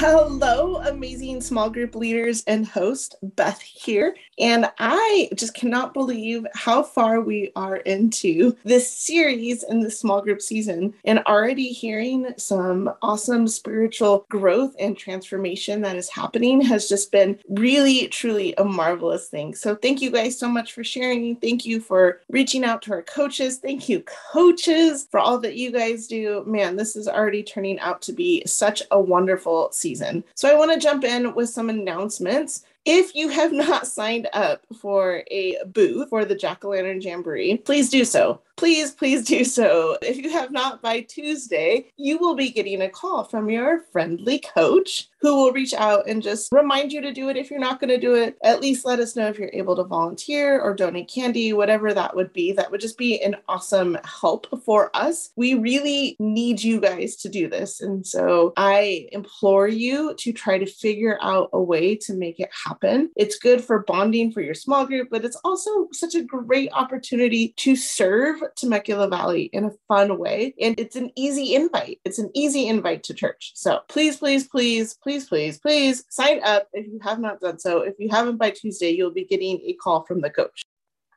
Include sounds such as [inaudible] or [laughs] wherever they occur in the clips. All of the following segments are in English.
Hello, amazing small group leaders and host, Beth here. And I just cannot believe how far we are into this series in the small group season and already hearing some awesome spiritual growth and transformation that is happening has just been really, truly a marvelous thing. So, thank you guys so much for sharing. Thank you for reaching out to our coaches. Thank you, coaches, for all that you guys do. Man, this is already turning out to be such a wonderful season season. So I want to jump in with some announcements. If you have not signed up for a booth for the Jack o' Lantern Jamboree, please do so. Please, please do so. If you have not by Tuesday, you will be getting a call from your friendly coach who will reach out and just remind you to do it. If you're not going to do it, at least let us know if you're able to volunteer or donate candy, whatever that would be. That would just be an awesome help for us. We really need you guys to do this. And so I implore you to try to figure out a way to make it happen. It's good for bonding for your small group, but it's also such a great opportunity to serve Temecula Valley in a fun way. And it's an easy invite. It's an easy invite to church. So please, please, please, please please, please, please sign up if you have not done so. If you haven't by Tuesday, you'll be getting a call from the coach.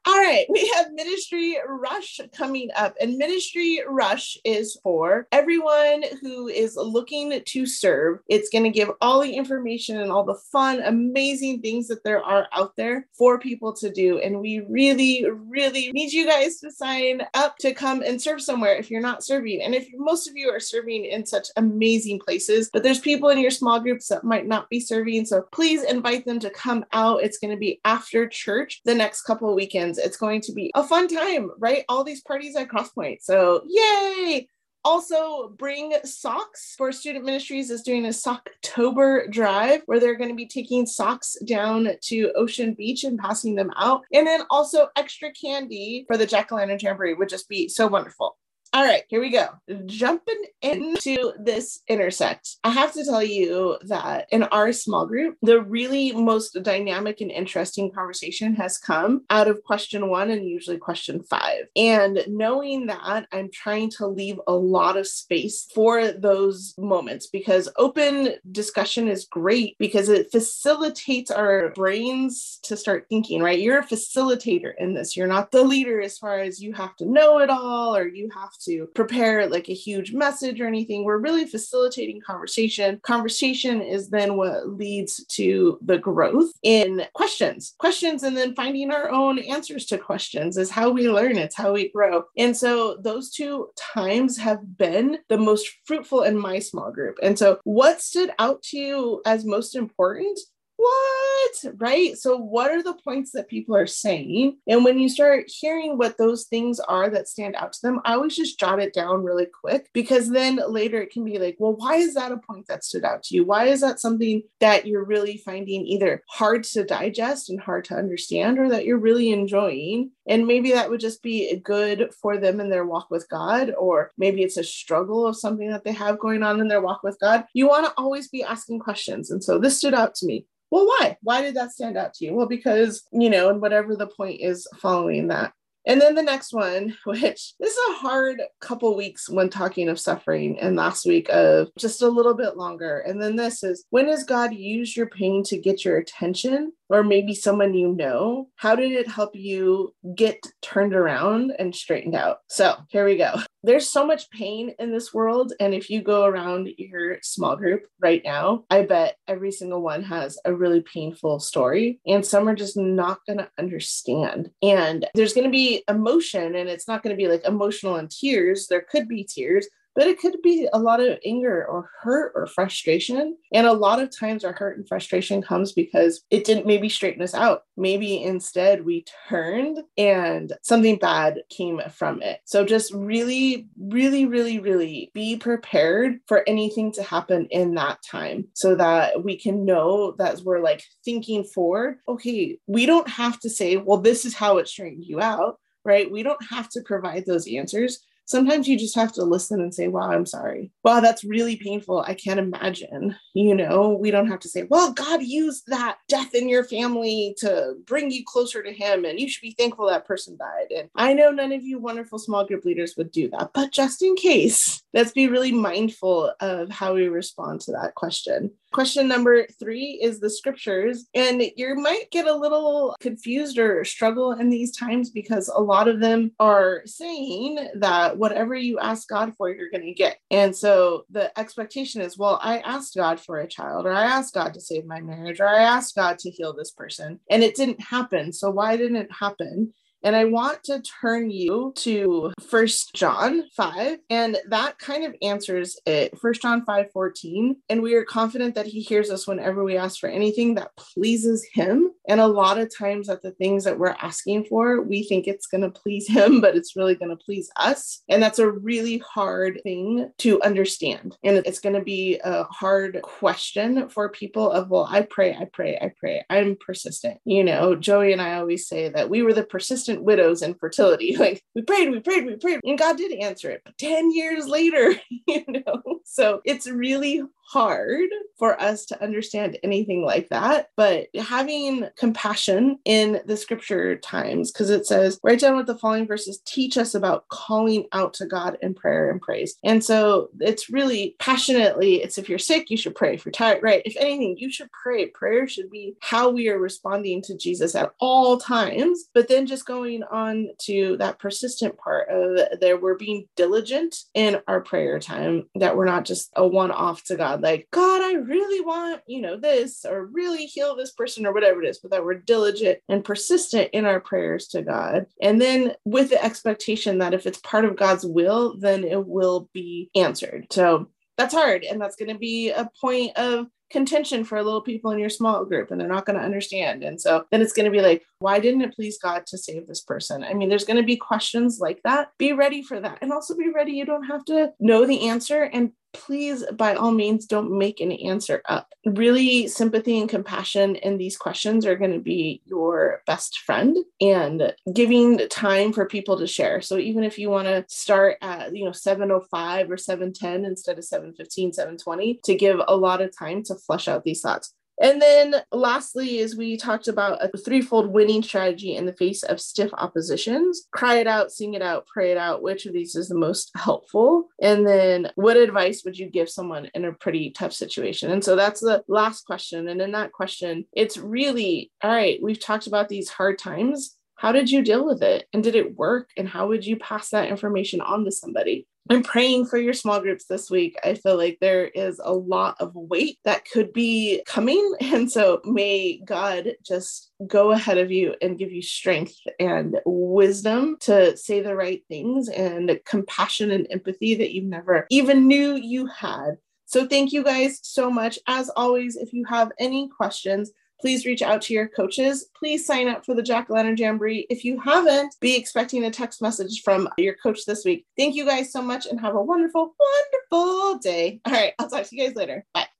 All right, we have Ministry Rush coming up, and Ministry Rush is for everyone who is looking to serve. It's going to give all the information and all the fun, amazing things that there are out there for people to do. And we really, really need you guys to sign up to come and serve somewhere if you're not serving. And if most of you are serving in such amazing places, but there's people in your small groups that might not be serving, so please invite them to come out. It's going to be after church the next couple of it's going to be a fun time, right? All these parties at Crosspoint. So, yay! Also, bring socks for student ministries is doing a Socktober drive where they're going to be taking socks down to Ocean Beach and passing them out. And then also extra candy for the Jack o' Lantern Jamboree would just be so wonderful. All right, here we go. Jumping into this intersect. I have to tell you that in our small group, the really most dynamic and interesting conversation has come out of question one and usually question five. And knowing that, I'm trying to leave a lot of space for those moments because open discussion is great because it facilitates our brains to start thinking, right? You're a facilitator in this. You're not the leader as far as you have to know it all or you have to prepare like a huge message or anything. We're really facilitating conversation. Conversation is then what leads to the growth in questions. Questions and then finding our own answers to questions is how we learn, it's how we grow. And so those two times have been the most fruitful in my small group. And so what stood out to you as most important what? Right? So, what are the points that people are saying? And when you start hearing what those things are that stand out to them, I always just jot it down really quick because then later it can be like, well, why is that a point that stood out to you? Why is that something that you're really finding either hard to digest and hard to understand or that you're really enjoying? And maybe that would just be good for them in their walk with God, or maybe it's a struggle of something that they have going on in their walk with God. You want to always be asking questions. And so this stood out to me well, why? Why did that stand out to you? Well, because, you know, and whatever the point is following that. And then the next one, [laughs] which this is a hard couple weeks when talking of suffering, and last week of just a little bit longer. And then this is when does God use your pain to get your attention? Or maybe someone you know? How did it help you get turned around and straightened out? So here we go. [laughs] There's so much pain in this world. And if you go around your small group right now, I bet every single one has a really painful story. And some are just not going to understand. And there's going to be emotion, and it's not going to be like emotional and tears. There could be tears, but it could be a lot of anger or hurt or frustration. And a lot of times our hurt and frustration comes because it didn't maybe straighten us out. Maybe instead we turned and something bad came from it. So just really, really, really, really be prepared for anything to happen in that time so that we can know that we're like thinking forward. Okay, we don't have to say, well, this is how it straightened you out right? We don't have to provide those answers sometimes you just have to listen and say, wow, I'm sorry. Wow, that's really painful. I can't imagine. You know, we don't have to say, well, God used that death in your family to bring you closer to Him, and you should be thankful that person died. And I know none of you wonderful small group leaders would do that, but just in case, let's be really mindful of how we respond to that question. Question number three is the scriptures. And you might get a little confused or struggle in these times because a lot of them are saying that whatever you ask God for, you're going to get. And so the expectation is, well, I asked God for a child, or I asked God to save my marriage, or I asked God to heal this person, and it didn't happen. So why didn't it happen? And I want to turn you to First John 5, and that kind of answers it. First John 5 14. And we are confident that he hears us whenever we ask for anything that pleases him. And a lot of times, that the things that we're asking for, we think it's going to please him, but it's really going to please us. And that's a really hard thing to understand. And it's going to be a hard question for people of, well, I pray, I pray, I pray. I'm persistent. You know, Joey and I always say that we were the persistent widows and fertility. [laughs] Like we prayed, we prayed, we prayed, and God did answer it. But 10 years later, [laughs] you know, so it's really hard for us to understand anything like that. But having compassion in the scripture times, because it says right down with the following verses, teach us about calling out to God in prayer and praise. And so it's really passionately, it's if you're sick, you should pray. If you're tired, right? If anything, you should pray. Prayer should be how we are responding to Jesus at all times. But then just going on to that persistent part of there, we're being diligent in our prayer time, that we're not just a one off to God like, God, I really want, you know, this or really heal this person or whatever it is, but that we're diligent and persistent in our prayers to God. And then with the expectation that if it's part of God's will, then it will be answered. So that's hard. And that's going to be a point of contention for little people in your small group and they're not going to understand. And so then it's going to be like, why didn't it please God to save this person? I mean, there's going to be questions like that. Be ready for that. And also be ready. You don't have to know the answer and please, by all means, don't make an answer up. Really, sympathy and compassion in these questions are going to be your best friend and giving time for people to share. So even if you want to start at, you know, 705 or 710 instead of 715, 720 to give a lot of time to flush out these thoughts. And then lastly, is we talked about a threefold winning strategy in the face of stiff oppositions. Cry it out, sing it out, pray it out. Which of these is the most helpful? And then what advice would you give someone in a pretty tough situation? And so that's the last question. And in that question, it's really all right, we've talked about these hard times. How did you deal with it? And did it work? And how would you pass that information on to somebody? I'm praying for your small groups this week. I feel like there is a lot of weight that could be coming. [laughs] And so may God just go ahead of you and give you strength and wisdom to say the right things and compassion and empathy that you never even knew you had. So, thank you guys so much. As always, if you have any questions, please reach out to your coaches. Please sign up for the Jack Lantern Jamboree. If you haven't, be expecting a text message from your coach this week. Thank you guys so much and have a wonderful, wonderful day. All right, I'll talk to you guys later. Bye.